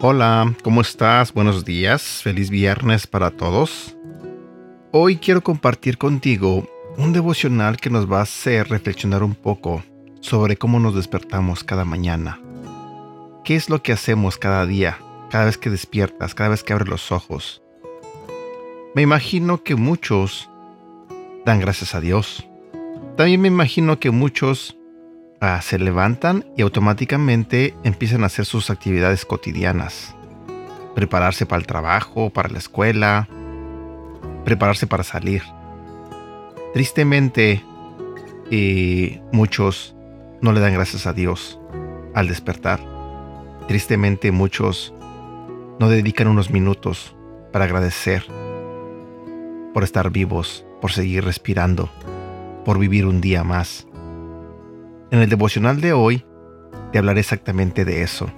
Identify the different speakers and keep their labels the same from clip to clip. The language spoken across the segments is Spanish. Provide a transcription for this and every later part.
Speaker 1: Hola, ¿cómo estás? Buenos días, feliz viernes para todos. Hoy quiero compartir contigo un devocional que nos va a hacer reflexionar un poco sobre cómo nos despertamos cada mañana. ¿Qué es lo que hacemos cada día, cada vez que despiertas, cada vez que abres los ojos? Me imagino que muchos dan gracias a Dios. También me imagino que muchos ah, se levantan y automáticamente empiezan a hacer sus actividades cotidianas. Prepararse para el trabajo, para la escuela, prepararse para salir. Tristemente, eh, muchos no le dan gracias a Dios al despertar. Tristemente muchos no dedican unos minutos para agradecer por estar vivos, por seguir respirando, por vivir un día más. En el devocional de hoy te hablaré exactamente de eso,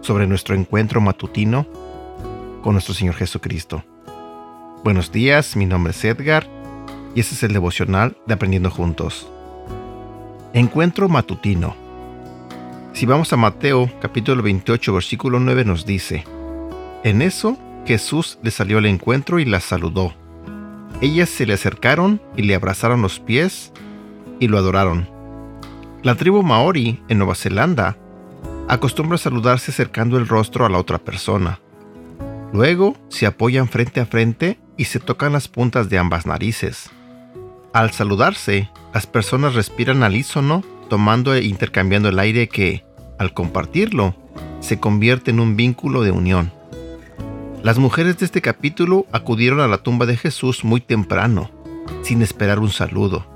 Speaker 1: sobre nuestro encuentro matutino con nuestro Señor Jesucristo. Buenos días, mi nombre es Edgar y este es el devocional de Aprendiendo Juntos. Encuentro matutino. Si vamos a Mateo capítulo 28 versículo 9 nos dice, En eso Jesús le salió al encuentro y la saludó. Ellas se le acercaron y le abrazaron los pies y lo adoraron. La tribu maori en Nueva Zelanda acostumbra saludarse acercando el rostro a la otra persona. Luego se apoyan frente a frente y se tocan las puntas de ambas narices. Al saludarse, las personas respiran al tomando e intercambiando el aire que, al compartirlo, se convierte en un vínculo de unión. Las mujeres de este capítulo acudieron a la tumba de Jesús muy temprano, sin esperar un saludo.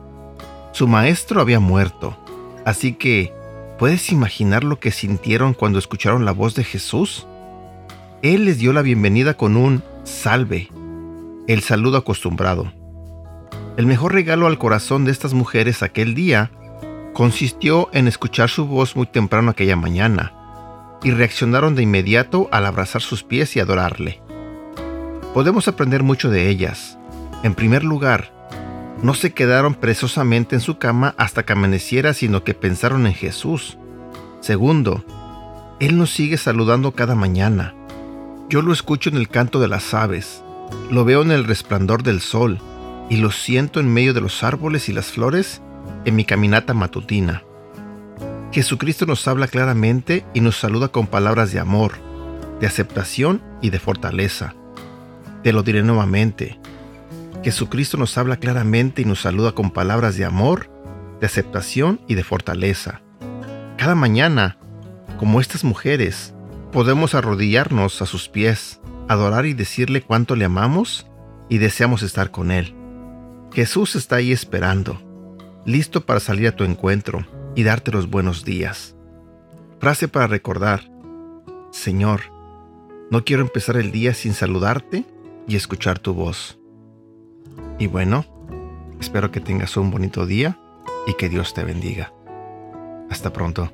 Speaker 1: Su maestro había muerto, así que, ¿puedes imaginar lo que sintieron cuando escucharon la voz de Jesús? Él les dio la bienvenida con un salve, el saludo acostumbrado. El mejor regalo al corazón de estas mujeres aquel día consistió en escuchar su voz muy temprano aquella mañana, y reaccionaron de inmediato al abrazar sus pies y adorarle. Podemos aprender mucho de ellas. En primer lugar, no se quedaron presosamente en su cama hasta que amaneciera, sino que pensaron en Jesús. Segundo, Él nos sigue saludando cada mañana. Yo lo escucho en el canto de las aves, lo veo en el resplandor del sol y lo siento en medio de los árboles y las flores en mi caminata matutina. Jesucristo nos habla claramente y nos saluda con palabras de amor, de aceptación y de fortaleza. Te lo diré nuevamente. Jesucristo nos habla claramente y nos saluda con palabras de amor, de aceptación y de fortaleza. Cada mañana, como estas mujeres, podemos arrodillarnos a sus pies adorar y decirle cuánto le amamos y deseamos estar con Él. Jesús está ahí esperando, listo para salir a tu encuentro y darte los buenos días. Frase para recordar, Señor, no quiero empezar el día sin saludarte y escuchar tu voz. Y bueno, espero que tengas un bonito día y que Dios te bendiga. Hasta pronto.